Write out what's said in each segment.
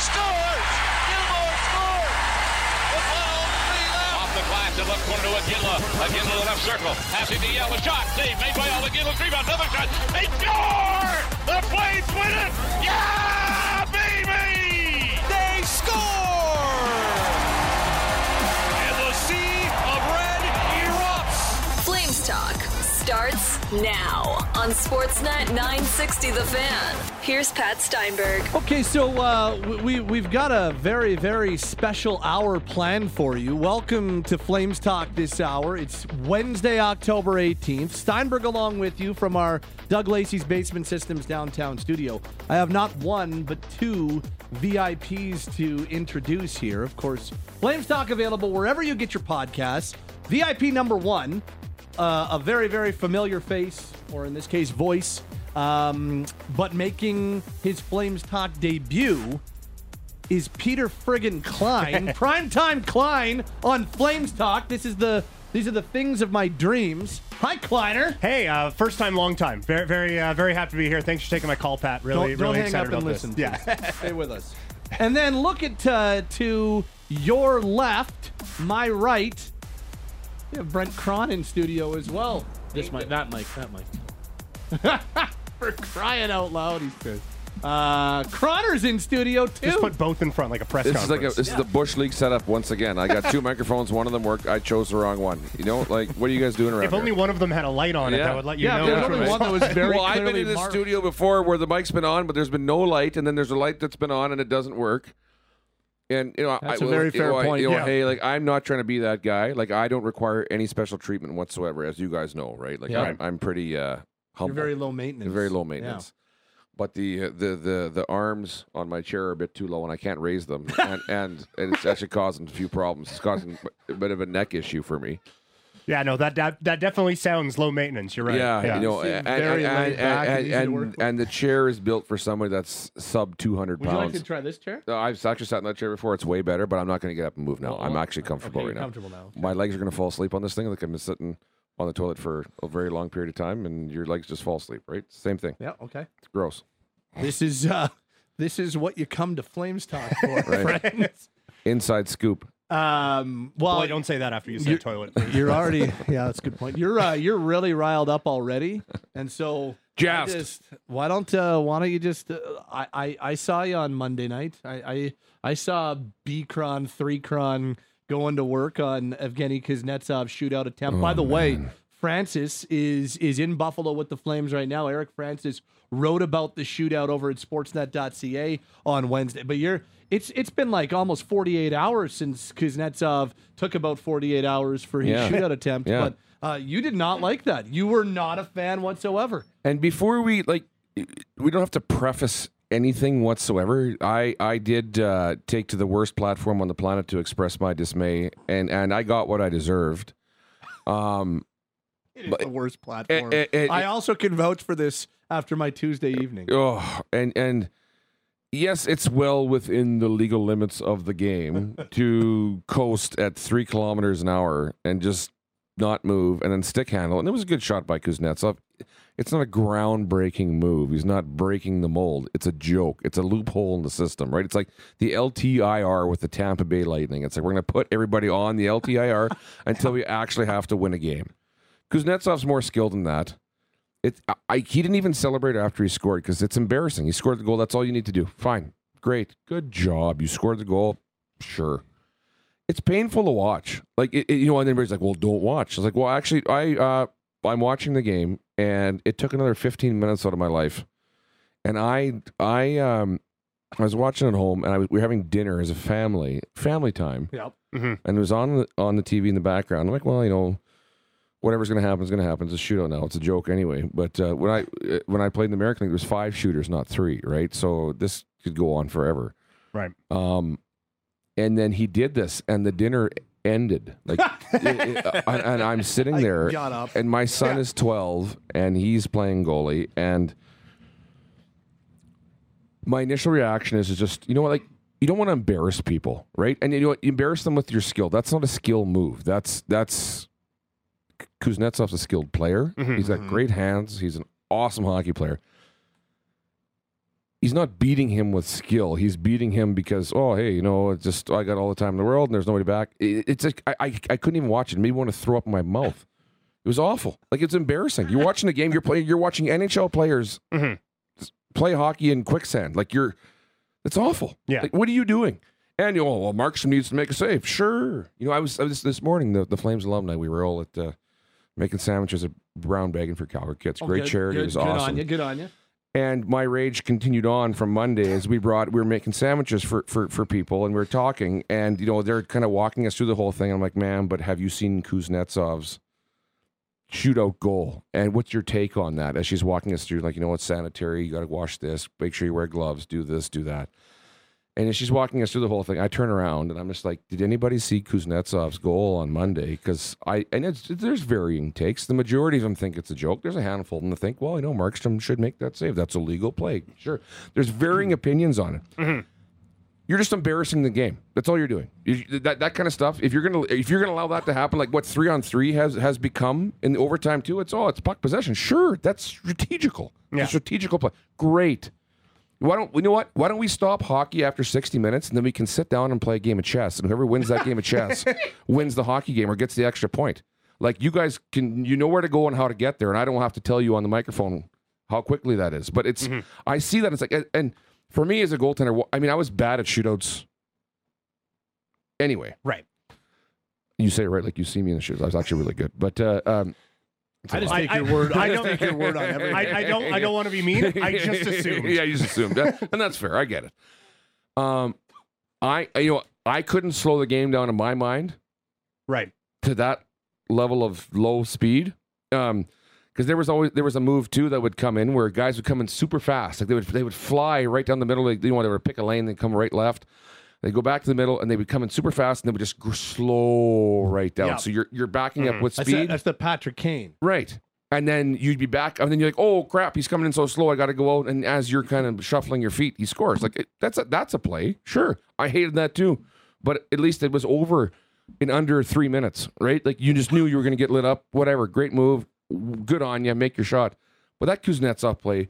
scores! Gilmore scores! The 12, three left. Off the glass, the left corner to Iginla. Iginla the left circle. Passing to Yelle. A shot. Save made by Al Aginla. Rebound. Another shot. They score! The Flames win it! Yeah, baby! They score! And the sea of red erupts. Flames Talk starts now on Sportsnet 960 The Fan. Here's Pat Steinberg. Okay, so uh, we we've got a very very special hour planned for you. Welcome to Flames Talk this hour. It's Wednesday, October 18th. Steinberg along with you from our Doug Lacey's Basement Systems downtown studio. I have not one but two VIPs to introduce here. Of course, Flames Talk available wherever you get your podcasts. VIP number one, uh, a very very familiar face, or in this case, voice um, but making his Flames Talk debut is Peter friggin' Klein, primetime Klein on Flames Talk. This is the these are the things of my dreams. Hi, Kleiner. Hey, uh, first time, long time. Very, very, uh, very happy to be here. Thanks for taking my call, Pat. Really, don't, don't really hang excited up and listen. this. Yeah. stay with us. And then look at uh, to your left, my right. We have Brent Krahn in studio as well. This mic, that mic, that mic. For crying out loud, he's good. Uh, Croner's in studio too. Just put both in front like a press This is like a, conference. this is the bush league setup once again. I got two microphones. One of them worked. I chose the wrong one. You know, like what are you guys doing around if only here? one of them had a light on it, that would let you know. yeah, know. there's which only was one that was very well, I've been in the marked. studio before where the mic's been on, but there's been no light, and then there's a light that's been on and it doesn't work. And you know, That's I, a very you know, fair I- point. You know, Yeah. hey, like I'm not trying to be that guy. Like I don't require any special treatment whatsoever, as you guys know, right? Like Yeah. I'm, I'm pretty uh, humble. You're very low maintenance. Very low Yeah. maintenance. But the, uh, the the the arms on my chair are a bit too low, and I can't raise them, and, and and it's actually causing a few problems. It's causing a bit of a neck issue for me. Yeah, no, that, that that definitely sounds low maintenance. You're right. Yeah, you know, and, very and, laid and, back and and, and, work with. and the chair is built for somebody that's sub two hundred pounds. Would you like to try this chair? I've actually sat in that chair before. It's way better, but I'm not going to get up and move now. I'm actually comfortable okay, right now. comfortable now. My legs are going to fall asleep on this thing. Like I've been sitting on the toilet for a very long period of time, and your legs just fall asleep. Right? Same thing. Yeah. Okay. It's gross. This is uh, this is what you come to Flames talk for, Right. friends. Inside scoop. Um. Well, Boy, don't say that after you You're- said toilet. You're already yeah, that's a good point. You're uh, you're really riled up already, and so Jazzed. just- why don't uh, why don't you just uh, I, I I saw you on Monday night. I I, I saw B Cron three Cron going to work on Evgeni Kuznetsov shootout attempt. By the way, Francis is is in Buffalo with the Flames right now. Eric Francis wrote about the shootout over at Sportsnet.ca on Wednesday. But you're it's it's been like almost 48 hours since Kuznetsov took about 48 hours for his Yeah. shootout attempt. Yeah. But uh, you did not like that. You were not a fan whatsoever. And before we like, we don't have to preface anything whatsoever. I I did uh, take to the worst platform on the planet to express my dismay, and and I got what I deserved. Um, It is But- the worst platform. it- it- I also can vouch for this after my Tuesday evening. oh, and and yes, it's well within the legal limits of the game to coast at three kilometers an hour and just not move and then stick handle. And it was a good shot by Kuznetsov. It's not a groundbreaking move. He's not breaking the mold. It's a joke. It's a loophole in the system, right? It's like the LTIR with the Tampa Bay Lightning. It's like we're going to put everybody on the LTIR until we actually have to win a game. Kuznetsov's more skilled than that. It, I, I- he didn't even celebrate after he scored because it's embarrassing. He scored the goal. That's all you need to do. Fine, great, good job. You scored the goal. Sure. It's painful to watch. Like it, it- you know, and everybody's like, "Well, don't watch." I was like, "Well, actually, I uh, I'm watching the game, and it took another 15 minutes out of my life, and I I um I was watching at home, and I was, we were having dinner as a family, family time, Yep. and it was on the on the TV in the background. I'm like, well, you know, whatever's going to happen is going to happen. It's a shootout now. It's a joke anyway. But uh, when I uh, when I played in the American League, there was five shooters, not three, right? So this could go on forever. Right. Um, and then he did this, and the dinner ended. Like, it- it- uh, and, I'm sitting I there, got up. and my son is 12, and he's playing goalie, and my initial reaction is, is just you know what like you don't want to embarrass people right and you know what you embarrass them with your skill that's not a skill move that's that's Kuznetsov's a skilled player Mhm. he's got great hands he's an awesome hockey player he's not beating him with skill. He's beating him because oh hey you know it's just I got all the time in the world and there's nobody back. It, it's like I, I I couldn't even watch it. It made me want to throw up in my mouth. It was awful. Like it's embarrassing. You're watching a game. You're playing. You're watching NHL players Mhm. play hockey in quicksand. Like you're. It's awful. Yeah. Like, what are you doing? And you know, well, Markstrom needs to make a save. Sure. You know, I was, I was this morning. The, the Flames alumni. We were all at uh, making sandwiches at Brown Bagging for Calgary Kids. Oh, Great good, charity. Good, it was good awesome. on you. Good on you. And my rage continued on from Monday as we brought we were making sandwiches for, for, for people and we were talking and you know they're kind of walking us through the whole thing. I'm like, man, but have you seen Kuznetsov's shootout goal? And what's your take on that? As she's walking us through, like, you know, it's sanitary, you gotta wash this, make sure you wear gloves, do this, do that. And as she's walking us through the whole thing, I turn around and I'm just like, did anybody see Kuznetsov's goal on Monday? Because I and it's there's varying takes. The majority of them think it's a joke. There's a handful of them that think, well, you know, Markstrom should make that save. That's a legal play. Sure. There's varying opinions on it. Mm-hmm. You're just embarrassing the game. That's all you're doing. You, that that kind of stuff. If you're gonna if you're gonna allow that to happen, like what three on three has has become in the overtime too, it's oh it's puck possession. Sure, that's strategical. It's Yeah. a strategical play. Great. Why don't you know what? Why don't we stop hockey after 60 minutes and then we can sit down and play a game of chess and whoever wins that game of chess wins the hockey game or gets the extra point. Like you guys can you know where to go and how to get there and I don't have to tell you on the microphone how quickly that is. But it's I see that it's like and for me as a goaltender, I mean I was bad at shootouts anyway. Right. You say it right like you see me in the shoes. I was actually really good. But uh, um I just I- take I- your word. I, I just don't- take your word on everything. I, I don't I don't want to be mean. I just assumed. yeah, you just assumed, That- and that's fair. I get it. Um, I you know I couldn't slow the game down in my mind Right. to that level of low speed. Um, because there was always there was a move too that would come in where guys would come in super fast, like they would they would fly right down the middle. Like, you know, they would pick a lane, they come right left. They go back to the middle, and they would come in super fast, and they would just go slow right down. Yeah. So you're you're backing up mm-hmm. with That's, speed. the, that's the Patrick Kane. Right. And then you'd be back, and then you're like, "Oh crap, he's coming in so slow. I got to go out." And as you're kind of shuffling your feet, he scores. Like it, that's a that's a play. Sure, I hated that too, but at least it was over in under three minutes. Right? Like you just knew you were going to get lit up. Whatever, great move, good on you, make your shot. But that Kuznetsov play,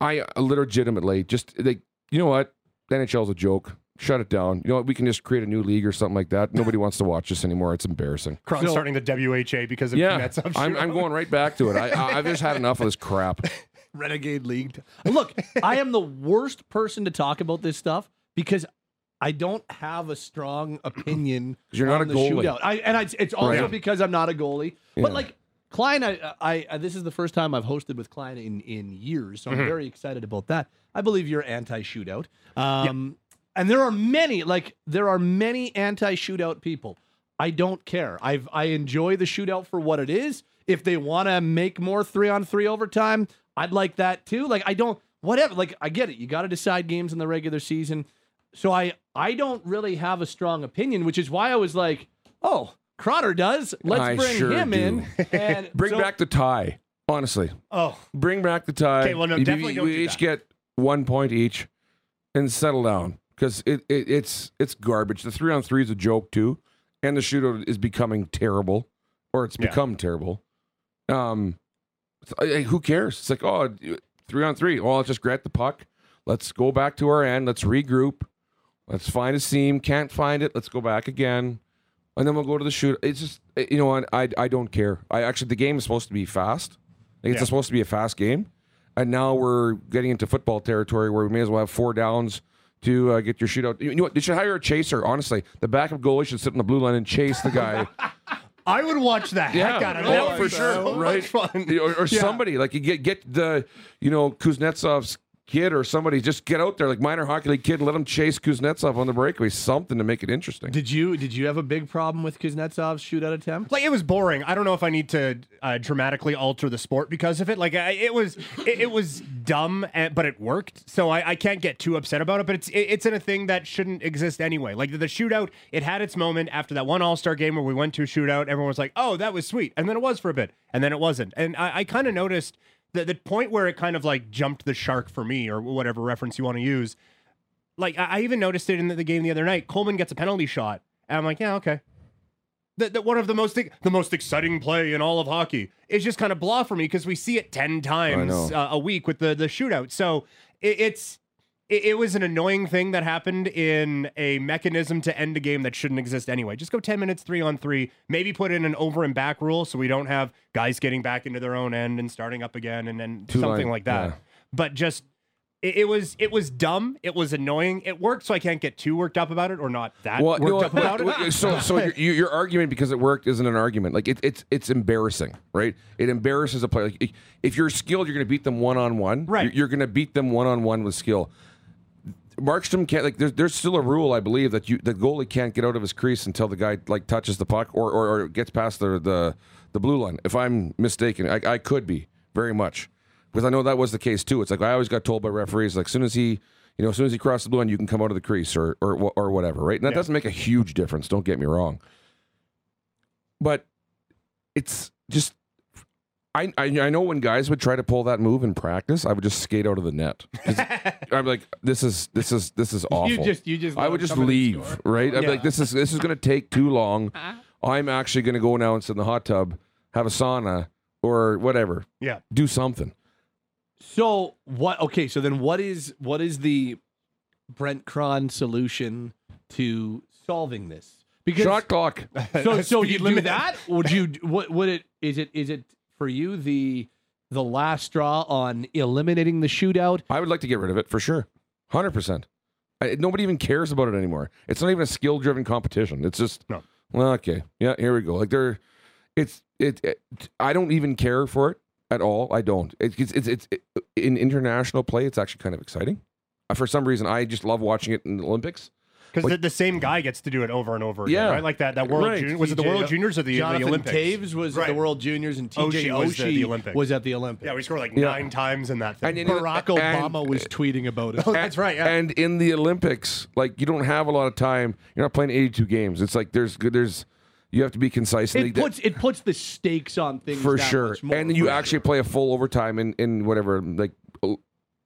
I legitimately just like you know what, the NHL's a joke. Shut it down. You know what? We can just create a new league or something like that. Nobody wants to watch this anymore. It's embarrassing. Krahn's So- starting the WHA because of Yeah, Kuznetsov I'm, shootout. I'm going right back to it. I, I, I've just had enough of this crap. Renegade League. Look, I am the worst person to talk about this stuff because I don't have a strong opinion. 'Cause you're not on a the goalie. Shootout. I, and I, it's also Right. because I'm not a goalie. Yeah. But like Klein, I, I, I, this is the first time I've hosted with Klein in in years, so I'm very excited about that. I believe you're anti-shootout. Um, and there are many, like there are many anti-shootout people. I don't care. I've I enjoy the shootout for what it is. If they want to make more three on three overtime, I'd like that too. Like I don't whatever. Like I get it. You got to decide games in the regular season. So I I don't really have a strong opinion, which is why I was like, oh, Crotter does. Let's I bring sure him do. in and Bring so- back the tie. Honestly, Oh, bring back the tie. Okay, well, no, We- definitely don't we do each that. get one point each, and settle down because it, it it's it's garbage. The three on three is a joke too, and the shootout is becoming terrible, or it's Yeah. become terrible. Um, I- who cares? It's like oh, three on three. Well, let's just grant the puck. Let's go back to our end. Let's regroup. Let's find a seam. Can't find it. Let's go back again. And then we'll go to the shoot. It's just you know what I I don't care. I actually the game is supposed to be fast. Like, It's Yeah. supposed to be a fast game, and now we're getting into football territory where we may as well have four downs to uh, get your shootout. You know what? They should hire a chaser. Honestly, the backup goalie should sit on the blue line and chase the guy. I would watch that. yeah, Heck out of oh, that. for sure, So right? Or, or Yeah. somebody like you get get the you know Kuznetsov's kid or somebody just get out there like minor hockey league kid, let him chase Kuznetsov on the breakaway, something to make it interesting. Did you did you have a big problem with Kuznetsov's shootout attempt? Like it was boring. I don't know if I need to uh, dramatically alter the sport because of it. Like I, it was, it, it was dumb, and, but it worked. So I, I can't get too upset about it. But it's it, it's in a thing that shouldn't exist anyway. Like the, the shootout, it had its moment after that one All Star game where we went to a shootout. Everyone was like, "Oh, that was sweet," and then it was for a bit, and then it wasn't. And I, I kind of noticed the the point where it kind of like jumped the shark for me, or whatever reference you want to use. Like I, I even noticed it in the, the game the other night. Coleman gets a penalty shot, and I'm like, "Yeah, okay." that, that one of the most the most exciting play in all of hockey is just kind of blah for me because we see it ten times uh, a week with the the shootout. So it, it's it, it was an annoying thing that happened in a mechanism to end a game that shouldn't exist anyway. Just go 10 minutes, three on three. Maybe put in an over and back rule so we don't have guys getting back into their own end and starting up again and then Two something line, like that. yeah. But just. It was it was dumb. It was annoying. It worked, so I can't get too worked up about it, or not that Well, worked no, up about it. so so your, your your argument because it worked isn't an argument. Like it, it's it's embarrassing, right? It embarrasses a player. Like, if you're skilled, you're going to beat them one on one. Right. You're, you're going to beat them one on one with skill. Markstrom can't like. There's there's still a rule, I believe, that you the goalie can't get out of his crease until the guy like touches the puck or or, or gets past the the the blue line. If I'm mistaken, I, I could be very much because I know that was the case too. It's like I always got told by referees like, as soon as he you know, as soon as he crosses the blue line, you can come out of the crease or or or whatever, right? And that doesn't make a huge difference. Don't get me wrong, but it's just. I, I I know when guys would try to pull that move in practice, I would just skate out of the net. I'm like, this is this is this is awful. You just- you just I would just come in and leave, right? I'd be Yeah. like, this is this is going to take too long. Uh-huh. I'm actually going to go now and sit in the hot tub, have a sauna or whatever, yeah, do something. So what? Okay, so then what is what is the Brent Krahn solution to solving this? Because Shot clock. so so Speed you do limit. that? Would you? What would it? Is it? Is it for you the the last straw on eliminating the shootout? I would like to get rid of it for sure, hundred percent. Nobody even cares about it anymore. It's not even a skill-driven competition. It's just No. Well, okay, yeah, here we go. Like they're, it's it, it. I don't even care for it at all. I don't. It, it's it's it's it, in international play. It's actually kind of exciting. Uh, For some reason, I just love watching it in the Olympics. Because the, the same guy gets to do it over and over again, Yeah. right? Like that that World Right. Junior was it the World Juniors or the, the Jonathan Olympics? Toews was at the World Juniors, and TJ Oshie was the- the Olympics. was at the Olympics. Yeah, we scored like Yeah. nine times in that thing. And- and- Barack and- Obama was tweeting about it. Oh, that's right. Yeah. And in the Olympics, like you don't have a lot of time. You're not playing 82 games. It's like there's good. There's you have to be concise. and It they- puts it puts the stakes on things for that sure. much more. And you For actually play a full overtime in in whatever like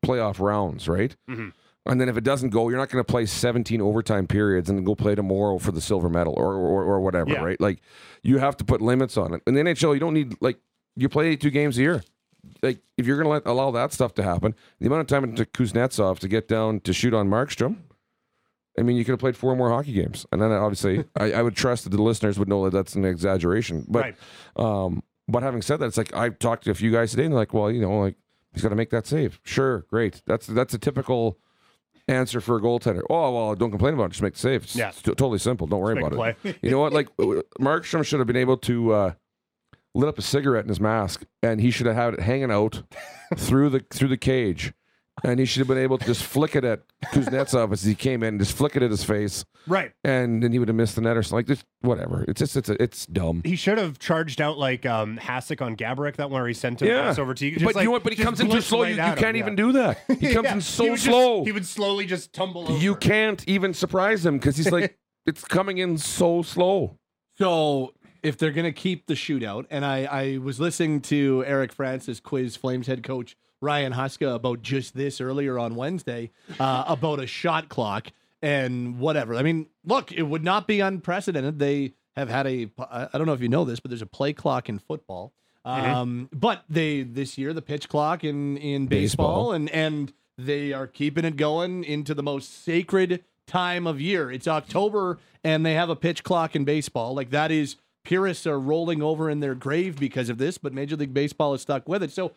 playoff rounds, right? Mm-hmm. And then if it doesn't go, you're not going to play 17 overtime periods and then go play tomorrow for the silver medal or or, or whatever, Yeah. right? Like you have to put limits on it. In the NHL, you don't need like you play 82 games a year. Like if you're going to let allow that stuff to happen, the amount of time it took Kuznetsov to get down to shoot on Markstrom. I mean, you could have played four more hockey games, and then obviously, I, I would trust that the listeners would know that that's an exaggeration. But Right. um, but having said that, it's like I've talked to a few guys today, and they're like, well, you know, like he's got to make that save. Sure, great. That's that's a typical answer for a goaltender. Oh well, don't complain about it. Just make the save. It's, Yeah. it's t- totally simple. Don't worry about it. play. you know what? Like Markstrom should have been able to uh, lit up a cigarette in his mask, and he should have had it hanging out through the through the cage. And he should have been able to just flick it at Kuznetsov as he came in, just flick it at his face, right. and then he would have missed the net or something. Like just whatever. It's just it's it's dumb. He should have charged out like um, Hasek on Gabrick that one where he sent him Yeah, over to you. but you know what? But he comes in too slow. You, you can't even do that. He comes in so slow. he would slowly just tumble over. you can't even surprise him because he's like, it's coming in so slow. So if they're going to keep the shootout, and I, I was listening to Eric Francis quiz Flames head coach Ryan Huska about just this earlier on Wednesday uh, about a shot clock and whatever. I mean, look, it would not be unprecedented. They have had a I don't know if you know this, but there's a play clock in football. Um, but they this year the pitch clock in in baseball, Baseball. and and they are keeping it going into the most sacred time of year. It's October and they have a pitch clock in baseball. Like that is purists are rolling over in their grave because of this, but Major League Baseball is stuck with it. So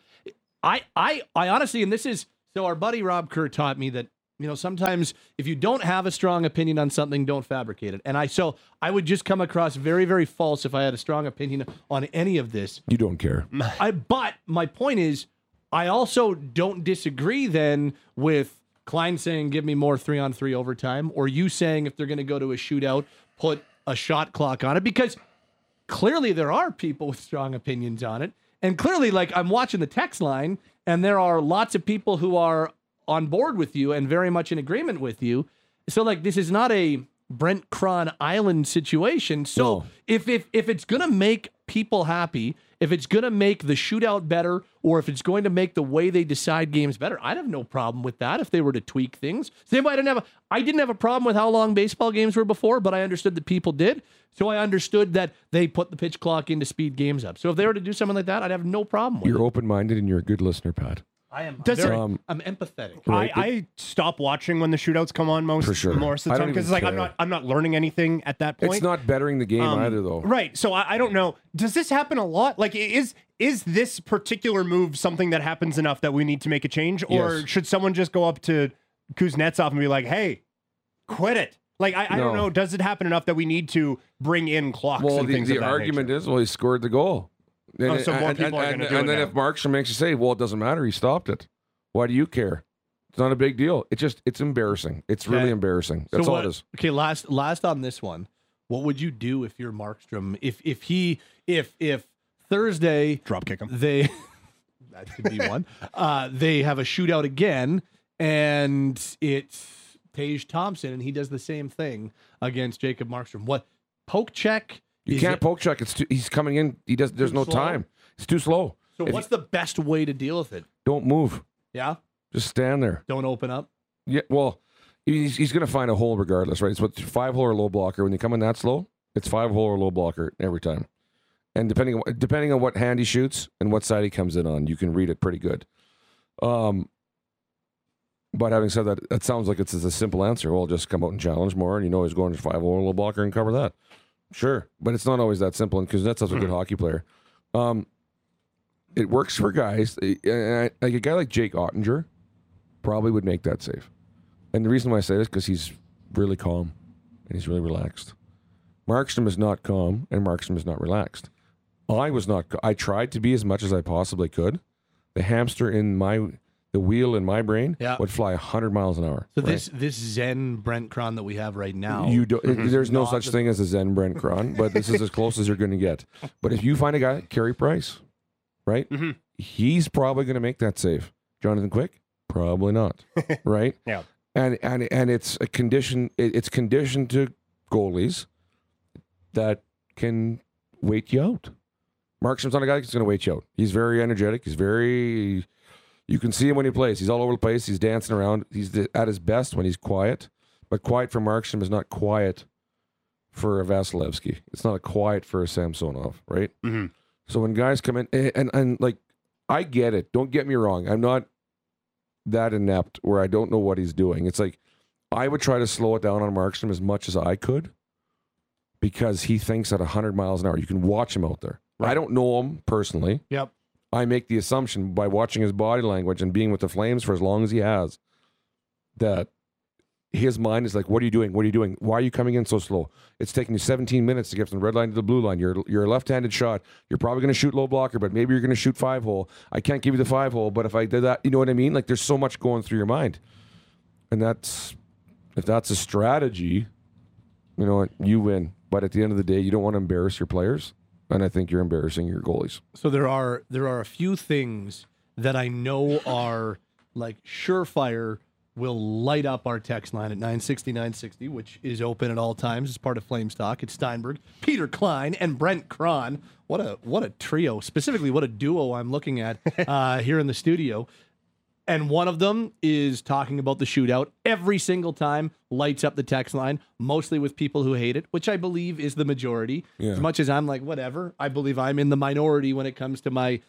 I I I honestly and this is so our buddy Rob Kerr taught me that you know sometimes if you don't have a strong opinion on something don't fabricate it. And I so I would just come across very very false if I had a strong opinion on any of this. You don't care. I but my point is I also don't disagree then with Klein saying give me more 3 on 3 overtime or you saying if they're going to go to a shootout put a shot clock on it because clearly there are people with strong opinions on it and clearly like I'm watching the text line and there are lots of people who are on board with you and very much in agreement with you. So like this is not a Brent Krahn Island situation. So No. if if if it's gonna make people happy, if it's gonna make the shootout better, or if it's going to make the way they decide games better, I'd have no problem with that if they were to tweak things. Same way I didn't have a I didn't have a problem with how long baseball games were before, but I understood that people did. So I understood that they put the pitch clock into speed games up. So if they were to do something like that, I'd have no problem with You're it. open minded and you're a good listener, Pat. I am. Does very, it- Um, I'm empathetic. Right. I, I stop watching when the shootouts come on most For sure. most of I the time because it's even like I'm not I'm not learning anything at that point. It's not bettering the game Um, either, though. Right. So I, I don't know. Does this happen a lot? Like, is is this particular move something that happens enough that we need to make a change, or Yes. should someone just go up to Kuznetsov and be like, "Hey, quit it"? Like, I, I don't know. Does it happen enough that we need to bring in clocks Well, and the, things the of that argument nature? is, well, he scored the goal. And, Oh, so more and- people are gonna do and it then now. if Markstrom makes a save, well, it doesn't matter, he stopped it. Why do you care? It's not a big deal. It just it's embarrassing. It's really embarrassing. That's so all it is. Okay, last last on this one. What would you do if you're Markstrom? If if he if if Thursday Drop kick him. they that could be one. Uh, they have a shootout again, and it's Tage Thompson, and he does the same thing against Jacob Markstrom. What poke check? You Is can't it- poke check. It's too, he's coming in. He does. There's no slow? time. It's too slow. so if what's the best way to deal with it? Don't move. Yeah, Just stand there. don't open up. Yeah. Well, he's, he's going to find a hole regardless, right? It's what five hole or low blocker. When you come in that slow, it's five hole or low blocker every time. And depending on depending on what hand he shoots and what side he comes in on, you can read it pretty good. Um. But having said that, that sounds like it's a simple answer. Well, just come out and challenge more, and you know he's going to five hole or low blocker and cover that. Sure, but it's not always that simple. And Kuznetsov's a good hockey player. Um, it works for guys. eh, I- Like a guy like Jake Oettinger probably would make that save. And the reason why I say this because he's really calm and he's really relaxed. Markstrom is not calm and Markstrom is not relaxed. I was not. I tried to be as much as I possibly could. The hamster in my, the wheel in my brain Yeah. would fly hundred miles an hour. So right? this this Zen Brent Krahn that we have right now, You don't. There's no such the- thing as a Zen Brent Krahn, but this is as close as you're going to get. But if you find a guy, Carey Price, right? Mhm. He's probably going to make that save. Jonathan Quick, probably not, right? Yeah. And and and it's a condition. it- It's conditioned to goalies that can wait you out. Markstrom's not a guy that's going to wait you out. He's very energetic. He's very. You can see him when he plays. He's all over the place. He's dancing around. He's the, at his best when he's quiet. But quiet for Markstrom is not quiet for a Vasilevsky. It's not a quiet for a Samsonov, right? Mhm. So when guys come in, and, and and like, I get it. Don't get me wrong. I'm not that inept where I don't know what he's doing. It's like I would try to slow it down on Markstrom as much as I could because he thinks at 100 miles an hour. You can watch him out there. I don't know him personally. Yep. I make the assumption by watching his body language and being with the Flames for as long as he has that his mind is like, "What are you doing? What are you doing? Why are you coming in so slow? It's taking you 17 minutes to get from the red line to the blue line. You're you're a left-handed shot. You're probably going to shoot low blocker, but maybe you're going to shoot five hole. I can't give you the five hole, but if I did that, you know what I mean? Like there's so much going through your mind, and that's if that's a strategy, you know? You win. But at the end of the day, you don't want to embarrass your players, and I think you're embarrassing your goalies. So there are there are a few things that I know are like surefire will light up our text line at 960 960, which is open at all times as part of Flames Talk. It's Steinberg, Peter Klein, and Brent Krahn. What a what a trio, specifically what a duo I'm looking at uh, here in the studio. And one of them is talking about the shootout every single time, lights up the text line, mostly with people who hate it, which I believe is the majority. Yeah. As much as I'm like, whatever, I believe I'm in the minority when it comes to my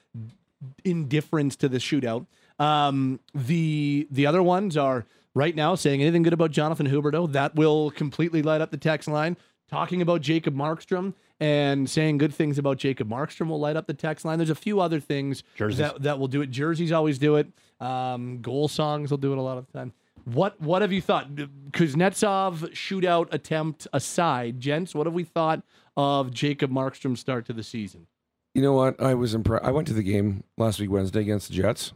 indifference to the shootout. Um, the the other ones are right now saying anything good about Jonathan Huberdeau. That will completely light up the text line. Talking about Jacob Markstrom and saying good things about Jacob Markstrom will light up the text line. There's a few other things Jerseys. that that will do it. Jerseys always do it. Um, goal songs will do it a lot of the time. What what have you thought? Kuznetsov shootout attempt aside, gents, what have we thought of Jacob Markstrom's start to the season? You know what? I was impressed. I went to the game last week Wednesday against the Jets.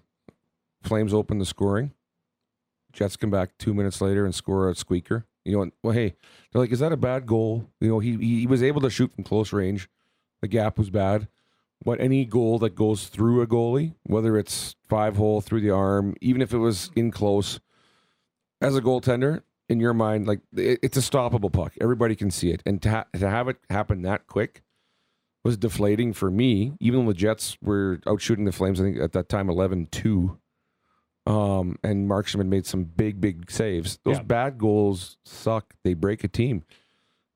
Flames opened the scoring. Jets come back two minutes later and score a squeaker. You know, and, well, hey, they're like, is that a bad goal? You know, he he was able to shoot from close range. The gap was bad. But any goal that goes through a goalie, whether it's five hole through the arm, even if it was in close, as a goaltender, in your mind, like it, it's a stoppable puck. Everybody can see it, and to, ha- to have it happen that quick was deflating for me. Even though the Jets were out shooting the Flames, I think at that time 11-2. Um, and Markstrom had made some big, big saves. Those Yeah. bad goals suck. They break a team.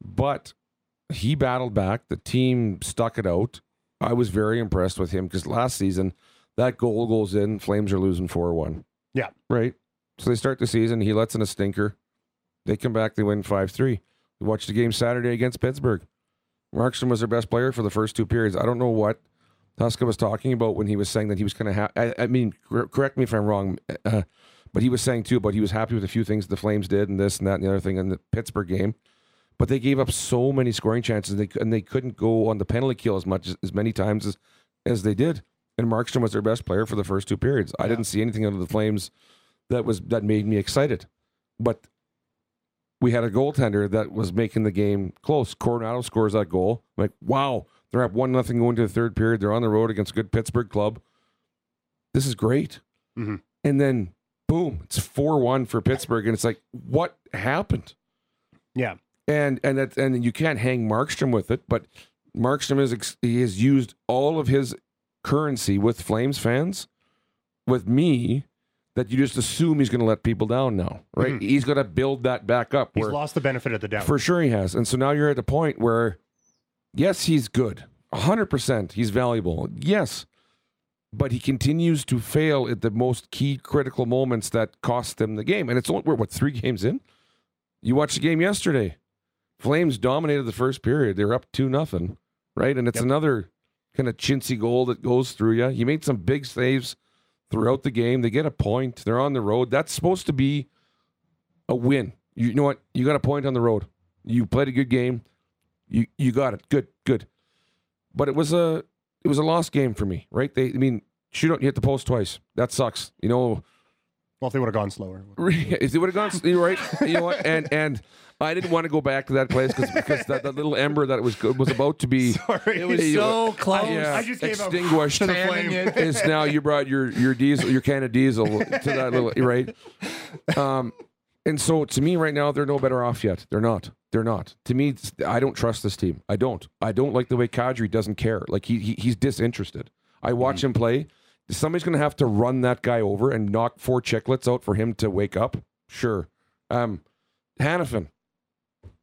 But he battled back. The team stuck it out. I was very impressed with him because last season That goal goes in. Flames are losing four one. Yeah. Right. So they start the season. He lets in a stinker. They come back. They win five three. We watched the game Saturday against Pittsburgh. Markstrom was their best player for the first two periods. I don't know what Huska was talking about when he was saying that he was going to have. I, I mean, cor- correct me if I'm wrong, uh, but he was saying too. But he was happy with a few things the Flames did and this and that and the other thing in the Pittsburgh game. But they gave up so many scoring chances, and they and they couldn't go on the penalty kill as much as, as many times as as they did. And Markstrom was their best player for the first two periods. I didn't see anything out of the Flames that was that made me excited. But we had a goaltender that was making the game close. Coronato scores that goal. I'm like, wow, they're up one nothing going to the third period. They're on the road against a good Pittsburgh club. This is great. Mhm. And then boom, it's four one for Pittsburgh, and it's like, what happened? Yeah. and and that and you can't hang Markstrom with it, but Markstrom is he has used all of his currency with Flames fans, with me, that you just assume he's going to let people down now, right? He's going to build that back up. He's lost the benefit of the doubt. for sure he has, and so now you're at the point where, yes, he's good, hundred percent, he's valuable, yes, but he continues to fail at the most key critical moments that cost them the game, and it's only we're what three games in. You watched the game yesterday. Flames dominated the first period. They were up two nothing, right? And it's Yep. another kind of chintzy goal that goes through you. You made some big saves throughout the game. They get a point. They're on the road. That's supposed to be a win. You know what? You got a point on the road. You played a good game. You you got it. Good, good. But it was a it was a lost game for me, right? They I mean, shoot out, you hit the post twice. That sucks. You know, well, if they would have gone slower. if they would have gone, you're right. You know what? And and I didn't want to go back to that place because because that, that little ember that was good was about to be Sorry. It was You know, so close. yeah, I just gave up extinguished. to the flame. is now you brought your your diesel your can of diesel to that little right um and so to me right now they're no better off yet they're not they're not. To me i don't trust this team. I don't. I don't like the way kadri doesn't care. Like he, he he's disinterested. I watch him play. Somebody's gonna have to run that guy over and knock four chicklets out for him to wake up? Sure. Um Hanifin.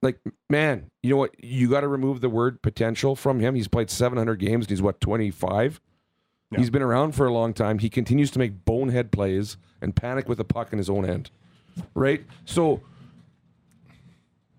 Like man you know what? You got to remove the word potential from him. He's played 700 games and he's what 25 Yeah. He's been around for a long time. He continues to make bonehead plays and panic with the puck in his own end. Right? So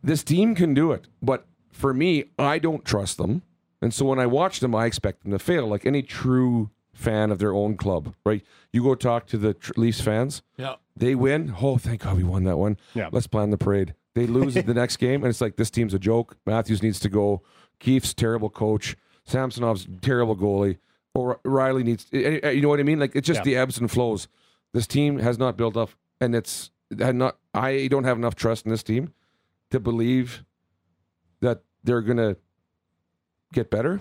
this team can do it. But for me, I don't trust them. And so when I watch them, I expect them to fail, like any true fan of their own club, right? You go talk to the tr- Leafs fans, Yeah. they win. Oh, thank God we won that one. Yeah. Let's plan the parade. They lose the next game, and it's like this team's a joke. Matthews needs to go. Keefe's terrible coach. Samsonov's terrible goalie. Or Rielly needs. eh, eh, You know what I mean? Like it's just Yeah. the ebbs and flows. This team has not built up, and it's had not. I don't have enough trust in this team to believe that they're gonna get better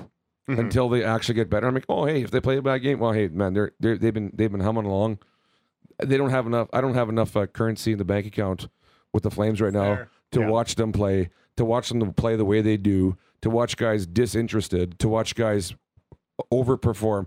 Mhm. until they actually get better. I'm like, oh hey, if they play a bad game, well hey man, they're, they're they've been they've been humming along. They don't have enough. I don't have enough uh, currency in the bank account with the Flames right now Fair. to Yeah. watch them play, to watch them play the way they do, to watch guys disinterested, to watch guys overperform.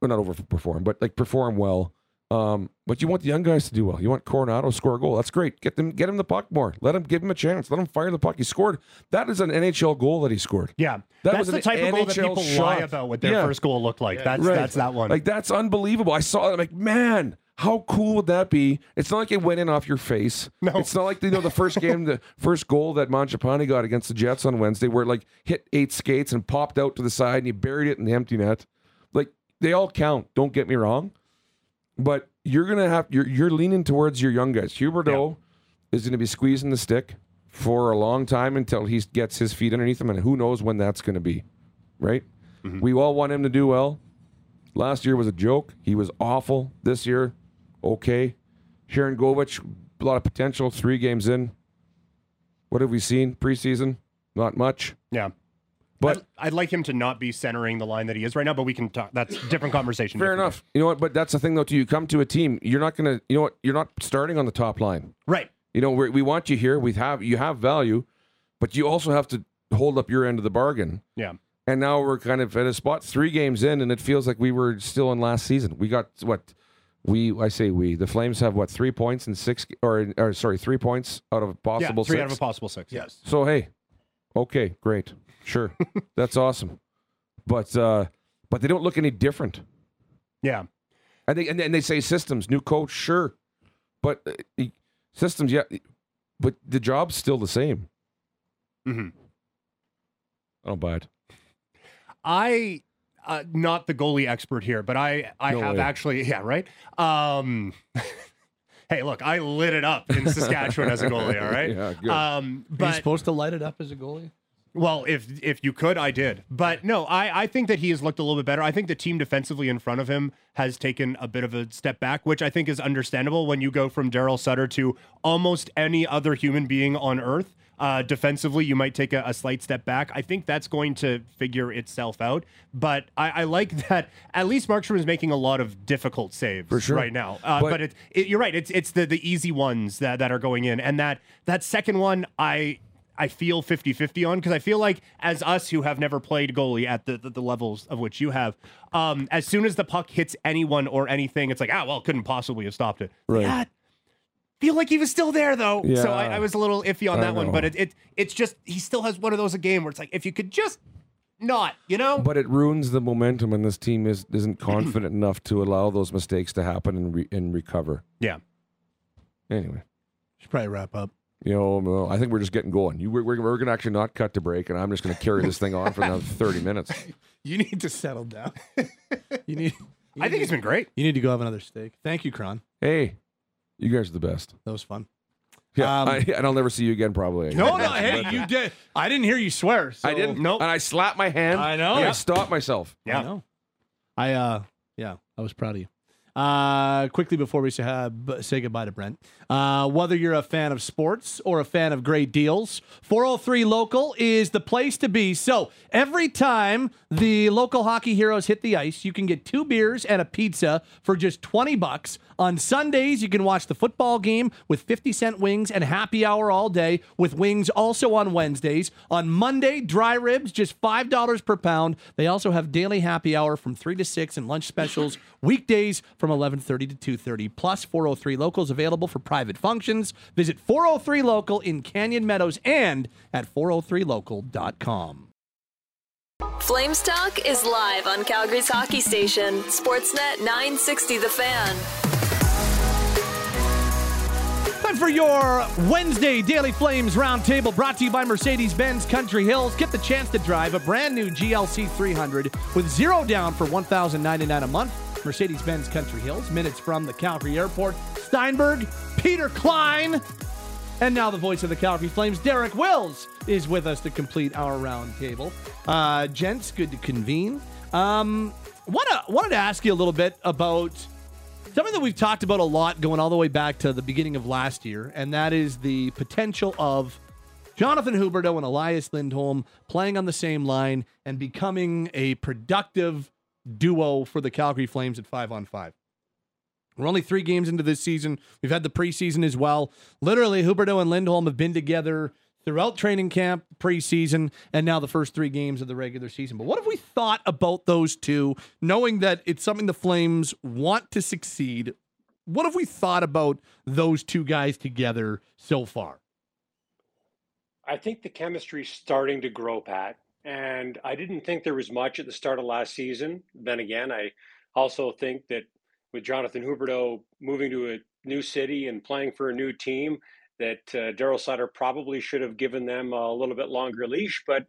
Well, not overperform, but like perform well. Um, but you want the young guys to do well. You want Coronato to score a goal. That's great. Get them, get him the puck more. Let him give him a chance. Let him fire the puck. He scored. That is an NHL goal that he scored. Yeah, That that's was the an type of goal that NHL people lie about what their Yeah. first goal looked like. That's Right. that's that one. Like that's unbelievable. I saw it. I'm like, man, how cool would that be? It's not like it went in off your face. No. It's not like you know the first game, the first goal that Mangiapane got against the Jets on Wednesday, where it like hit eight skates and popped out to the side and he buried it in the empty net. Like they all count. Don't get me wrong, but you're gonna have you're you're leaning towards your young guys. Huberdeau is going to be squeezing the stick for a long time until he gets his feet underneath him, and who knows when that's going to be. Right? Mm-hmm. We all want him to do well. Last year was a joke. He was awful. This year, okay. Sharangovich, a lot of potential. Three games in. What have we seen preseason? Not much. yeah. But I'd, I'd like him to not be centering the line that he is right now, but we can talk. That's different conversation. fair different enough. You know what? But that's the thing, though. Too, you come to a team, you're not gonna. You know what? You're not starting on the top line. Right. You know, we we want you here. We have you have value, but you also have to hold up your end of the bargain. Yeah. And now we're kind of at a spot three games in, and it feels like we were still in last season. We got what we I say we the Flames have what three points and six or or sorry three points out of a Yeah. possible Three six. out of a possible six. Yes. so hey, okay, great, sure, that's awesome, but uh, but they don't look any different. Yeah. I think, and they say systems, new coach, sure, but uh, systems, yeah, but the job's still the same. hmm I don't buy it. I uh, not the goalie expert here, but I I No have way. actually yeah right. Um, hey, look, I lit it up in Saskatchewan as a goalie. All right. Yeah, good. Um, Are you but supposed to light it up as a goalie? well, if if you could, I did. But no, I I think that he has looked a little bit better. I think the team defensively in front of him has taken a bit of a step back, which I think is understandable when you go from Daryl Sutter to almost any other human being on earth. Uh, defensively, you might take a, a slight step back. I think that's going to figure itself out. But I, I like that at least Markstrom is making a lot of difficult saves For sure. right now. Uh, but But- it's it, you're right. It's it's the the easy ones that, that are going in, and that that second one I I feel 50-50 on because I feel like as us who have never played goalie at the, the, the levels of which you have, um, as soon as the puck hits anyone or anything, it's like ah well, couldn't possibly have stopped it. Right. Yeah, feel like he was still there though. So I, I was a little iffy on I that one, but it, it it's just he still has one of those a game where it's like if you could just not, you know. But it ruins the momentum, and this team is isn't confident enough to allow those mistakes to happen and re, and recover. yeah. Anyway, Should probably wrap up. you know, I think we're just getting going. You, we're, we're, we're going to actually not cut to break, and I'm just going to carry this thing on for another 30 minutes. You need to settle down. you need. you I need think it's to- been great. You need to go have another steak. Thank you, Krahn. Hey, you guys are the best. That was fun. Yeah, Um, I, and I'll never see you again, probably. No, no. Hey, you did. I didn't hear you swear. So I didn't. Nope. And I slapped my hand. I know. And Yeah. I stopped myself. Yeah. I know. I uh yeah, I was proud of you. Uh, quickly before we say, uh, say goodbye to Brent, uh, whether you're a fan of sports or a fan of great deals, 403 Local is the place to be. So every time the local hockey heroes hit the ice, you can get two beers and a pizza for just 20 bucks. On Sundays, you can watch the football game with 50 cent wings and happy hour all day with wings also on Wednesdays. On Monday, dry ribs, just $5 per pound. They also have daily happy hour from 3 to 6 and lunch specials weekdays from 11:30 to 2:30. Plus 403 locals available for private functions. Visit 403 local in Canyon Meadows and at 403local.com. Flames Talk is live on Calgary's hockey station, Sportsnet 960 The Fan. Time for your Wednesday Daily Flames Roundtable brought to you by Mercedes Benz Country Hills. Get the chance to drive a brand new GLC 300 with zero down for $1,099 a month. Mercedes Benz Country Hills, minutes from the Calgary Airport. Steinberg, Peter Klein, and now the voice of the Calgary Flames, Derek Wills, is with us to complete our roundtable. Uh, gents, good to convene. Um, wanna, wanted to ask you a little bit about something that we've talked about a lot going all the way back to the beginning of last year, and that is the potential of Jonathan Huberdeau and Elias Lindholm playing on the same line and becoming a productive duo for the Calgary Flames at five on five. We're only three games into this season. We've had the preseason as well. Literally, Huberdeau and Lindholm have been together throughout training camp, preseason, and now the first three games of the regular season. But what have we thought about those two, knowing that it's something the Flames want to succeed? What have we thought about those two guys together so far? I think the chemistry's starting to grow, Pat. And I didn't think there was much at the start of last season. Then again, I also think that with Jonathan Huberdeau moving to a new city and playing for a new team, that uh, Daryl Sutter probably should have given them a little bit longer leash, but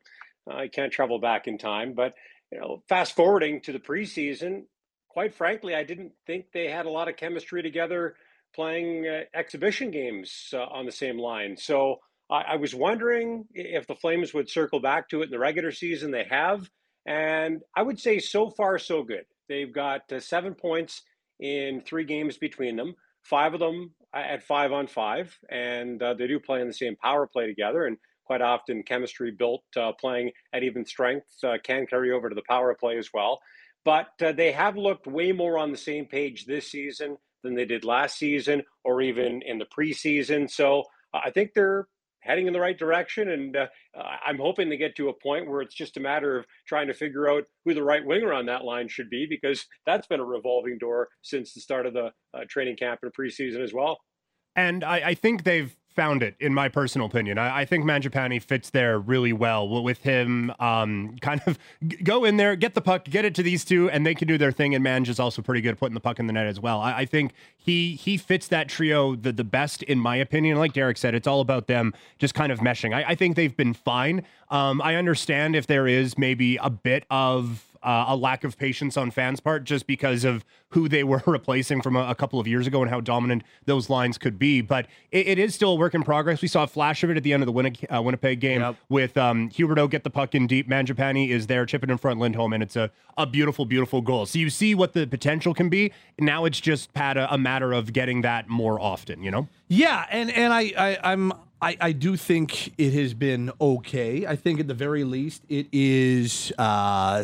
I can't travel back in time. But you know, fast forwarding to the preseason, quite frankly, I didn't think they had a lot of chemistry together playing uh, exhibition games uh, on the same line. So I, I was wondering if the Flames would circle back to it in the regular season. They have, and I would say so far so good. They've got uh, seven points in three games between them. Five of them at five on five, and uh, they do play in the same power play together. And quite often, chemistry built uh, playing at even strength uh, can carry over to the power play as well. But uh, they have looked way more on the same page this season than they did last season, or even in the preseason. So uh, I think they're heading in the right direction, and uh, I'm hoping to get to a point where it's just a matter of trying to figure out who the right winger on that line should be, because that's been a revolving door since the start of the uh, training camp and preseason as well. And I, I think they've found it, in my personal opinion. I, I think Mangiapane fits there really well with him. Um, kind of go in there, get the puck, get it to these two, and they can do their thing. And Manj is also pretty good at putting the puck in the net as well. I, I think he he fits that trio the the best, in my opinion. Like Derek said, it's all about them just kind of meshing. I, I think they've been fine. Um, I understand if there is maybe a bit of uh, a lack of patience on fans' part just because of who they were replacing from a, a couple of years ago and how dominant those lines could be. But it, it is still a work in progress. We saw a flash of it at the end of the Winnipeg, uh, Winnipeg game Yep. with um, Huberdeau get the puck in deep. Mangiapane is there, chipping in front Lindholm, and it's a, a beautiful, beautiful goal. So you see what the potential can be. Now it's just, Pat, a, a matter of getting that more often, you know? Yeah, and and I, I I'm I, I do think it has been okay. I think at the very least it is uh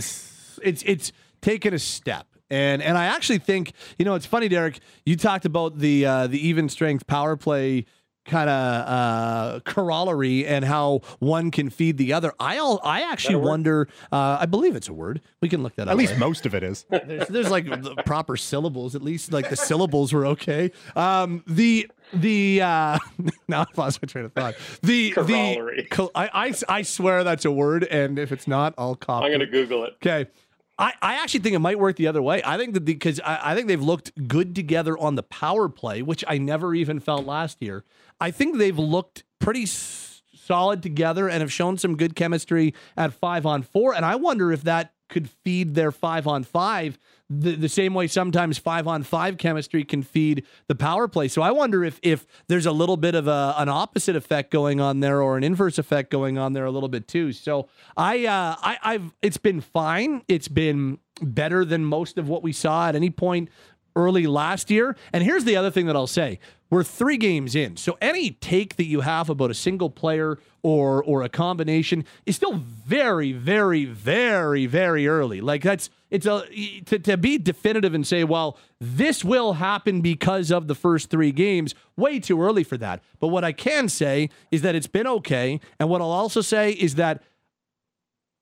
it's it's taken a step. And and I actually think, you know, it's funny, Derek, you talked about the uh the even strength power play kind of uh corollary and how one can feed the other. I all I actually wonder uh I believe it's a word. We can look that up. At least later. most of it is. there's, there's like the proper syllables. At least like the syllables were okay. Um, the the uh, now I've lost my train of thought. The Corollary. the I, I I swear that's a word, and if it's not, I'll copy. I'm going to Google it. Okay. I, I actually think it might work the other way. I think that because I, I think they've looked good together on the power play, which I never even felt last year. I think they've looked pretty s- solid together and have shown some good chemistry at five on four. And I wonder if that could feed their five on five the, the same way sometimes five on five chemistry can feed the power play. So I wonder if if there's a little bit of a, an opposite effect going on there or an inverse effect going on there a little bit too. So I uh I, I've it's been fine. It's been better than most of what we saw at any point early last year. And here's the other thing that I'll say. We're three games in. So any take that you have about a single player or or a combination is still very, very, very, very early. Like that's it's a to, to be definitive and say, well, this will happen because of the first three games, way too early for that. But what I can say is that it's been okay. And what I'll also say is that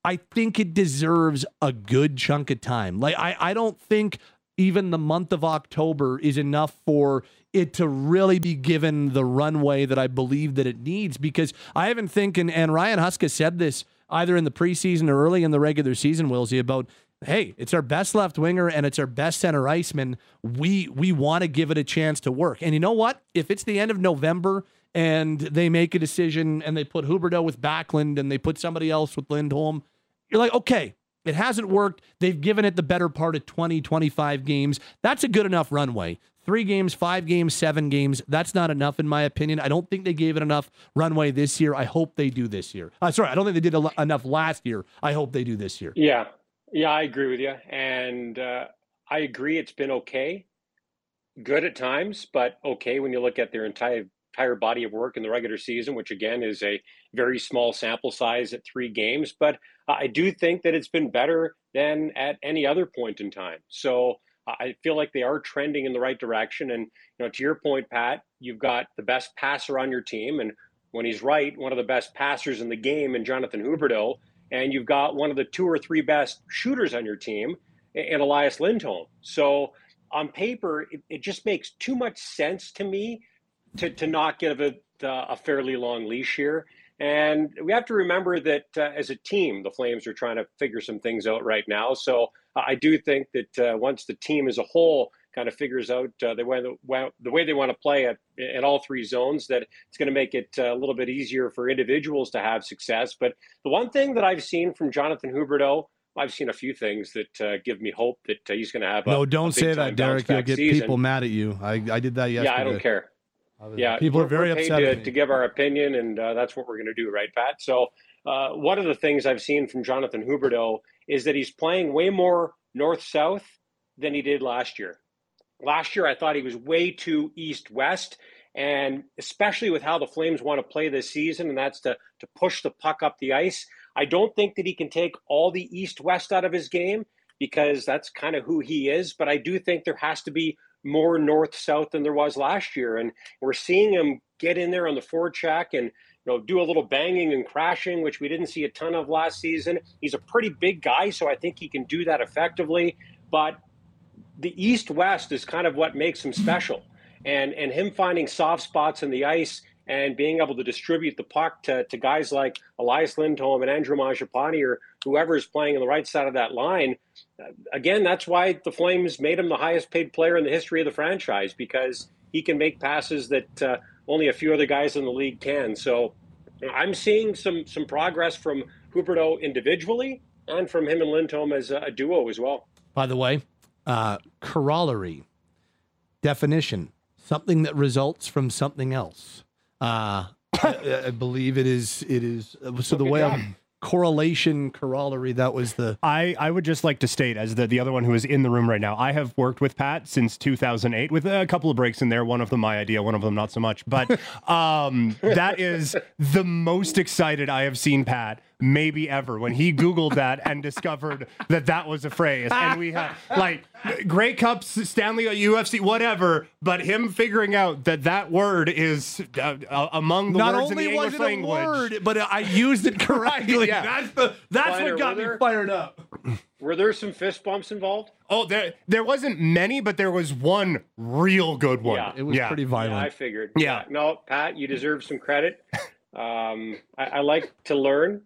I think it deserves a good chunk of time. Like I, I don't think even the month of October is enough for it to really be given the runway that I believe that it needs because I haven't think and, and Ryan Huska said this either in the preseason or early in the regular season, Willsey, about hey, it's our best left winger and it's our best center iceman. We we want to give it a chance to work. And you know what? If it's the end of November and they make a decision and they put Huberdeau with Backlund and they put somebody else with Lindholm, you're like, okay, it hasn't worked. They've given it the better part of 20, 25 games. That's a good enough runway. Three games, five games, seven games. That's not enough, in my opinion. I don't think they gave it enough runway this year. I hope they do this year. Uh, sorry, I don't think they did enough last year. I hope they do this year. Yeah, yeah, I agree with you, and uh, I agree it's been okay, good at times, but okay when you look at their entire entire body of work in the regular season, which again is a very small sample size at three games. But I do think that it's been better than at any other point in time. So I feel like they are trending in the right direction. And you know, to your point, Pat, you've got the best passer on your team, and when he's right, one of the best passers in the game in Jonathan Huberdeau and you've got one of the two or three best shooters on your team in Elias Lindholm. So on paper, it, it just makes too much sense to me to, to not give it uh, a fairly long leash here. And we have to remember that uh, as a team, the Flames are trying to figure some things out right now. So uh, I do think that uh, once the team as a whole kind of figures out uh, the way the, the way they want to play at, at all three zones, that it's going to make it a little bit easier for individuals to have success. But the one thing that I've seen from Jonathan Huberdeau, I've seen a few things that uh, give me hope that uh, he's going to have. No, a don't say big-time that, Derek. You'll get season. people mad at you. I, I did that yesterday. Yeah, I don't care. Yeah, people are very upset to, to give our opinion, and uh, that's what we're going to do, right, Pat? So, uh, one of the things I've seen from Jonathan Huberdeau is that he's playing way more north south than he did last year. Last year, I thought he was way too east west, and especially with how the Flames want to play this season, and that's to to push the puck up the ice. I don't think that he can take all the east west out of his game because that's kind of who he is. But I do think there has to be more north south than there was last year, and we're seeing him get in there on the forecheck and you know do a little banging and crashing, which we didn't see a ton of last season. He's a pretty big guy, so I think he can do that effectively. But the east west is kind of what makes him special, and and him finding soft spots in the ice and being able to distribute the puck to, to guys like Elias Lindholm and Andrew Mangiapane or whoever is playing on the right side of that line. Uh, again, that's why the Flames made him the highest paid player in the history of the franchise because he can make passes that uh, only a few other guys in the league can. So I'm seeing some some progress from Huberdeau individually and from him and Lindholm as a, a duo as well. By the way, uh, corollary definition something that results from something else. Uh, I, I believe it is. It is. So the way of correlation corollary that was the I, I would just like to state as the, the other one who is in the room right now i have worked with pat since 2008 with a couple of breaks in there one of them my idea one of them not so much but um, that is the most excited i have seen pat maybe ever when he googled that and discovered that that was a phrase and we had like Grey Cups, Stanley, UFC, whatever. But him figuring out that that word is uh, uh, among the not words only in the was English it a language. word, but I used it correctly. Yeah. That's the that's Kleiner, what got me fired up. Were there some fist bumps involved? Oh, there there wasn't many, but there was one real good one. Yeah. It was Yeah. pretty Yeah, I violent. figured. Yeah. No, Pat, you deserve some credit. Um, I, I like to learn.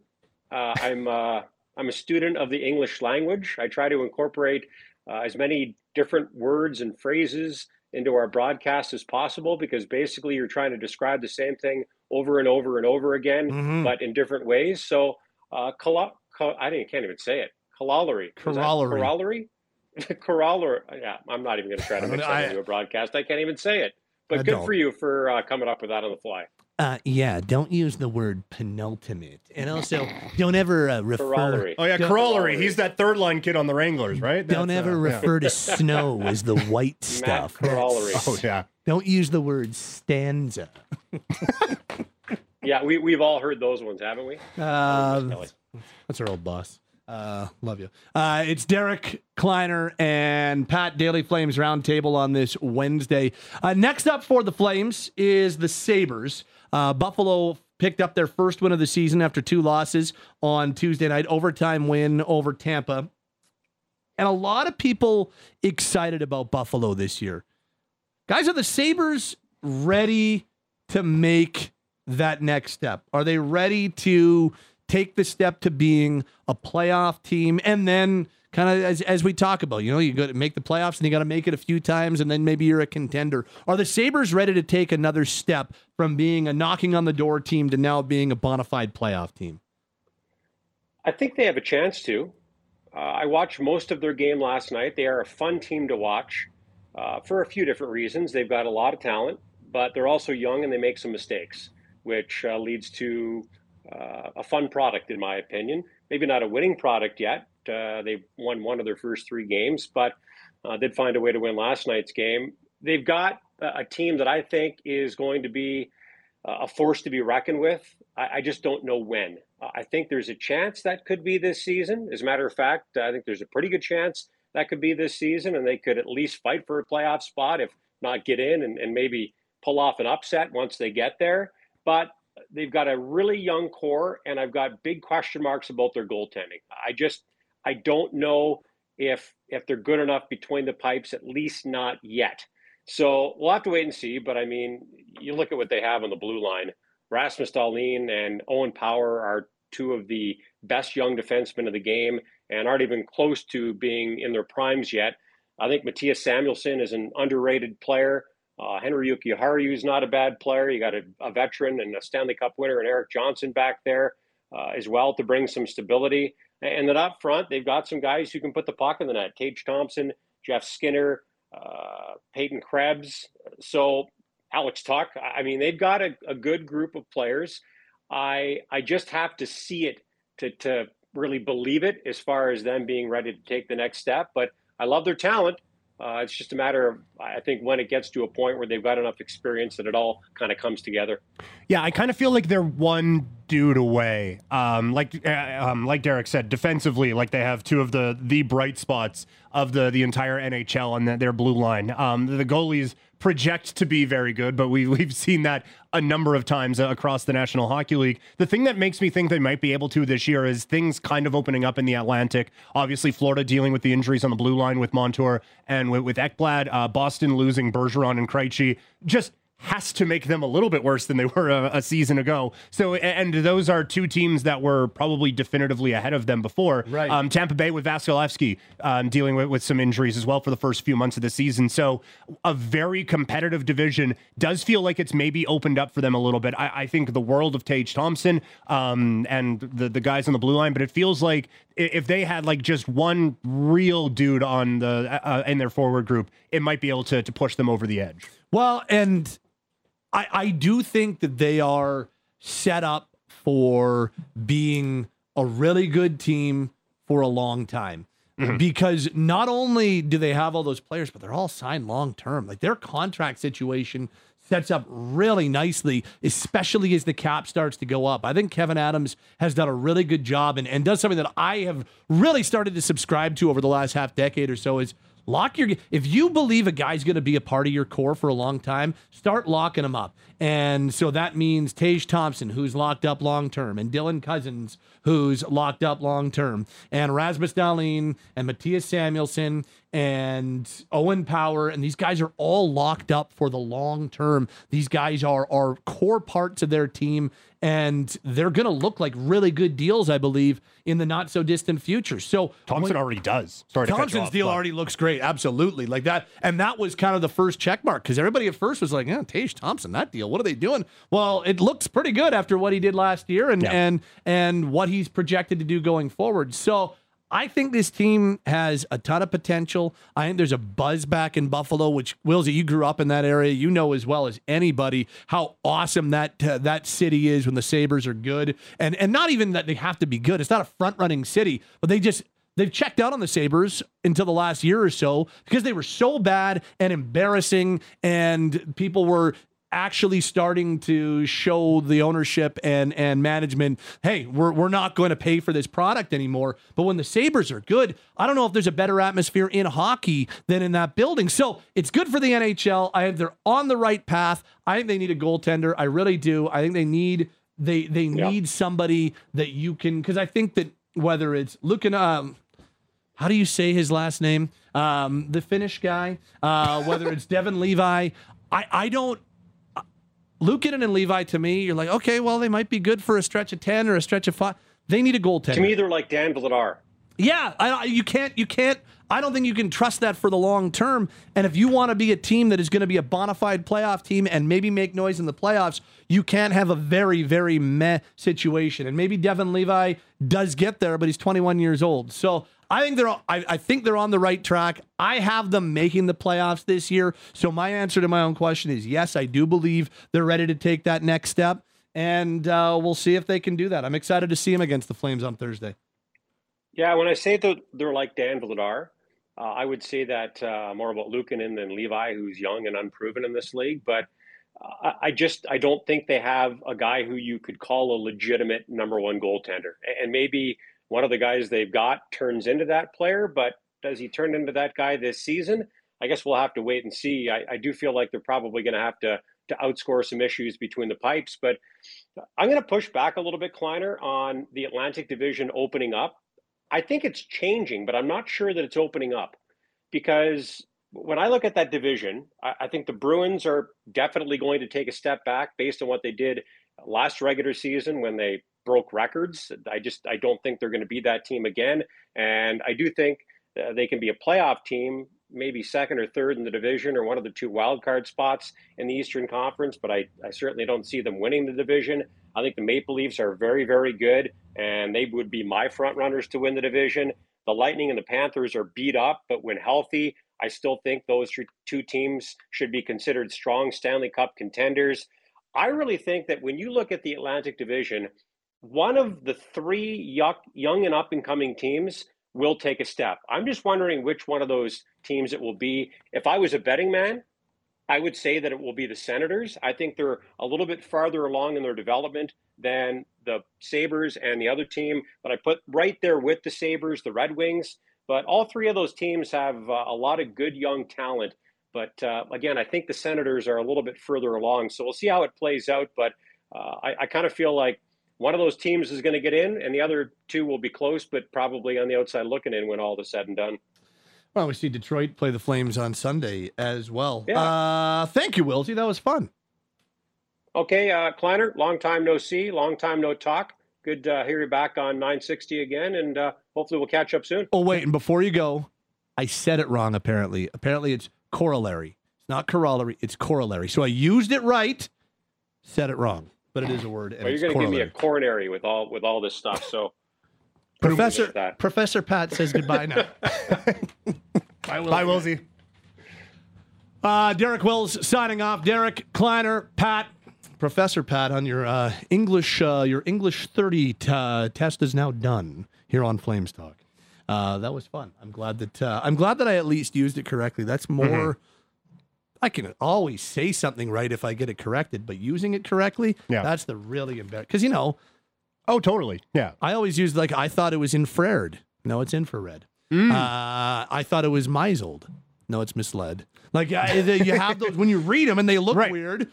Uh, I'm uh, I'm a student of the English language. I try to incorporate uh, as many different words and phrases into our broadcast as possible because basically you're trying to describe the same thing over and over and over again, Mhm. but in different ways. So, uh, I didn't, can't even say it. Corollary. Corollary. Corollary. Corollary. Yeah, I'm not even going to try to I- that into a broadcast. I can't even say it. But I good don't. for you for uh, coming up with that on the fly. Uh, yeah, don't use the word penultimate, and also don't ever uh, refer. Corollary. Oh yeah, Don't- corollary. He's that third line kid on the Wranglers, right? Don't That's, ever uh, yeah. refer to snow as the white stuff. That's- Corollary. Oh yeah. Don't use the word stanza. Yeah, we, we've all heard those ones, haven't we? Uh, That's our old boss. Uh, love you. Uh, it's Derek Kleiner and Pat Daily Flames Roundtable on this Wednesday. Uh, next up for the Flames is the Sabres. Uh, Buffalo picked up their first win of the season after two losses on Tuesday night, overtime win over Tampa. And a lot of people excited about Buffalo this year. Guys, are the Sabres ready to make that next step? Are they ready to take the step to being a playoff team and then kind of as, as we talk about, you know, you got to make the playoffs and you got to make it a few times and then maybe you're a contender. Are the Sabres ready to take another step from being a knocking on the door team to now being a bona fide playoff team? I think they have a chance to. Uh, I watched most of their game last night. They are a fun team to watch uh, for a few different reasons. They've got a lot of talent, but they're also young and they make some mistakes, which uh, leads to uh, a fun product, in my opinion. Maybe not a winning product yet. Uh, they won one of their first three games, but uh, did find a way to win last night's game. They've got a team that I think is going to be uh, a force to be reckoned with. I, I just don't know when. Uh, I think there's a chance that could be this season. As a matter of fact, I think there's a pretty good chance that could be this season, and they could at least fight for a playoff spot, if not get in, and, and maybe pull off an upset once they get there. But they've got a really young core, and I've got big question marks about their goaltending. I just I don't know if if they're good enough between the pipes, at least not yet. So we'll have to wait and see. But I mean, you look at what they have on the blue line. Rasmus Dahlin and Owen Power are two of the best young defensemen of the game and aren't even close to being in their primes yet. I think Mattias Samuelsson is an underrated player. Uh, Henri Jokiharju is not a bad player. You got a, a veteran and a Stanley Cup winner and Erik Johnson back there uh, as well to bring some stability. And then up front, they've got some guys who can put the puck in the net. Tage Thompson, Jeff Skinner, uh, Peyton Krebs. So Alex Tuch. I mean, they've got a, a good group of players. I I just have to see it to to really believe it as far as them being ready to take the next step. But I love their talent. Uh, it's just a matter of I think when it gets to a point where they've got enough experience that it all kind of comes together. Yeah, I kind of feel like they're one dude away. Um, like uh, um, like Derek said, defensively, like they have two of the the bright spots of the the entire NHL on the, their blue line. Um, the goalies project to be very good, but we we've seen that a number of times uh, across the National Hockey League. The thing that makes me think they might be able to this year is things kind of opening up in the Atlantic. Obviously, Florida dealing with the injuries on the blue line with Montour and with, with Ekblad. Uh, Boston losing Bergeron and Krejci. Just has to make them a little bit worse than they were a, a, season ago. So, and those are two teams that were probably definitively ahead of them before. Right. Um, Tampa Bay with Vasilevskiy um, dealing with, with some injuries as well for the first few months of the season. So, a very competitive division does feel like it's maybe opened up for them a little bit. I, I think the world of Tage Thompson um, and the the guys on the blue line, but it feels like if they had like just one real dude on the uh, in their forward group, it might be able to to push them over the edge. Well, and I, I do think that they are set up for being a really good team for a long time. Mm-hmm. Because not only do they have all those players, but they're all signed long term. Like their contract situation sets up really nicely, especially as the cap starts to go up. I think Kevin Adams has done a really good job and, and does something that I have really started to subscribe to over the last half decade or so is Lock your if you believe a guy's going to be a part of your core for a long time, start locking him up. And so that means Tage Thompson, who's locked up long term, and Dylan Cozens, who's locked up long term, and Rasmus Dahlin and Mattias Samuelsson and Owen Power, and these guys are all locked up for the long term. These guys are are core parts of their team, and they're going to look like really good deals, I believe, in the not so distant future. So Thompson when, already does. Sorry Thompson's deal already looks great, absolutely, like that, and that was kind of the first check mark because everybody at first was like, "Yeah, Tage Thompson, that deal. What are they doing?" Well, it looks pretty good after what he did last year, and yeah. and and what he's projected to do going forward. So. I think this team has a ton of potential. I think there's a buzz back in Buffalo, which Willsy, you grew up in that area. You know as well as anybody how awesome that uh, that city is when the Sabres are good, and and not even that they have to be good. It's not a front running city, but they just they've checked out on the Sabres until the last year or so because they were so bad and embarrassing, and people were actually starting to show the ownership and and management, hey, we're we're not going to pay for this product anymore. But when the Sabres are good, I don't know if there's a better atmosphere in hockey than in that building. So it's good for the NHL. I think they're on the right path. I think they need a goaltender. I really do. I think they need they they yeah. need somebody that you can because I think that whether it's looking um how do you say his last name? Um, the Finnish guy, uh, whether it's Devon Levi, I, I don't Luukkonen and Levi, to me, you're like, okay, well, they might be good for a stretch of 10 or a stretch of five. They need a goaltender. To me, they're like Dan Vladar. Yeah, I, you can't, you can't, I don't think you can trust that for the long term. And if you want to be a team that is going to be a bona fide playoff team and maybe make noise in the playoffs, you can't have a very, very meh situation. And maybe Devon Levi does get there, but he's 21 years old. So I think they're I, I, think they're on the right track. I have them making the playoffs this year. So my answer to my own question is yes, I do believe they're ready to take that next step, and uh, we'll see if they can do that. I'm excited to see them against the Flames on Thursday. Yeah, when I say that they're like Dan Vladar, uh, I would say that uh, more about Luukkonen than Levi, who's young and unproven in this league. But uh, I just I don't think they have a guy who you could call a legitimate number one goaltender, and maybe one of the guys they've got turns into that player, but does he turn into that guy this season? I guess we'll have to wait and see. I, I do feel like they're probably going to have to to outscore some issues between the pipes, but I'm going to push back a little bit, Kleiner, on the Atlantic Division opening up. I think it's changing, but I'm not sure that it's opening up because when I look at that division, I, I think the Bruins are definitely going to take a step back based on what they did last regular season when they broke records. I just I don't think they're going to be that team again, and I do think uh, they can be a playoff team, maybe second or third in the division or one of the two wild card spots in the Eastern Conference. But I, I certainly don't see them winning the division. I think the Maple Leafs are very very good, and they would be my front runners to win the division. The Lightning and the Panthers are beat up, but when healthy, I still think those two teams should be considered strong Stanley Cup contenders. I really think that when you look at the Atlantic Division, one of the three young and up and coming teams will take a step. I'm just wondering which one of those teams it will be. If I was a betting man, I would say that it will be the Senators. I think they're a little bit farther along in their development than the Sabres and the other team, but I put right there with the Sabres, the Red Wings. But all three of those teams have uh, a lot of good young talent. But uh, again, I think the Senators are a little bit further along. So we'll see how it plays out. But uh, I, I kind of feel like one of those teams is going to get in, and the other two will be close, but probably on the outside looking in when all is said and done. Well, we see Detroit play the Flames on Sunday as well. Yeah. Uh, thank you, Wilsey. That was fun. Okay, uh, Kleiner, long time no see, long time no talk. Good to hear you back on 960 again, and uh, hopefully we'll catch up soon. Oh, wait, and before you go, I said it wrong, apparently. Apparently, it's corollary. It's not corollary, it's corollary. So I used it right, said it wrong, but it is a word. Well, you're going to give me a coronary with all with all this stuff. So Professor. Professor Pat says goodbye now. Bye, Wilsey. Uh, Derek Wills signing off. Derek Kleiner, Pat, Professor Pat, on your uh, English uh, your English thirty t- uh, test is now done here on Flames Talk. Uh, that was fun. I'm glad that uh, I'm glad that I at least used it correctly. That's more. Mm-hmm. I can always say something right if I get it corrected, but using it correctly, Yeah. that's the really embarrassing. Because you know, Oh, totally. Yeah. I always use like I thought it was infrared. No, it's infrared. Mm. Uh, I thought it was misled. No, it's misled. Like I, you have those when you read them and they look Right. weird.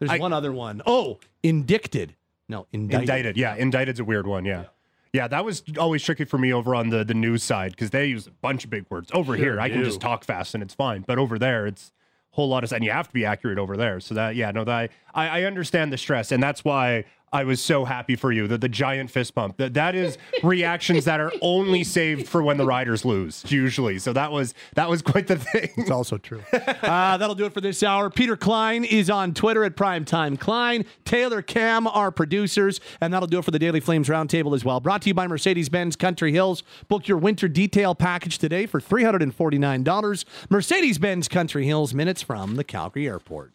There's I- one other one. Oh, indicted. No, indicted. Indicted. Yeah, indicted's a weird one. Yeah. Yeah, that was always tricky for me over on the the news side because they use a bunch of big words. Over Sure here, I can just talk fast and it's fine. But over there, it's whole lot of and you have to be accurate over there. So that yeah, no, that I, I understand the stress, and that's why I was so happy for you. The the giant fist pump. That that is reactions that are only saved for when the riders lose, usually. So that was that was quite the thing. It's also true. uh, that'll do it for this hour. Peter Klein is on Twitter at Primetime Klein. Taylor Cam, our producers. And that'll do it for the Daily Flames Roundtable as well. Brought to you by Mercedes Benz Country Hills. Book your winter detail package today for $349. Mercedes Benz Country Hills, minutes from the Calgary Airport.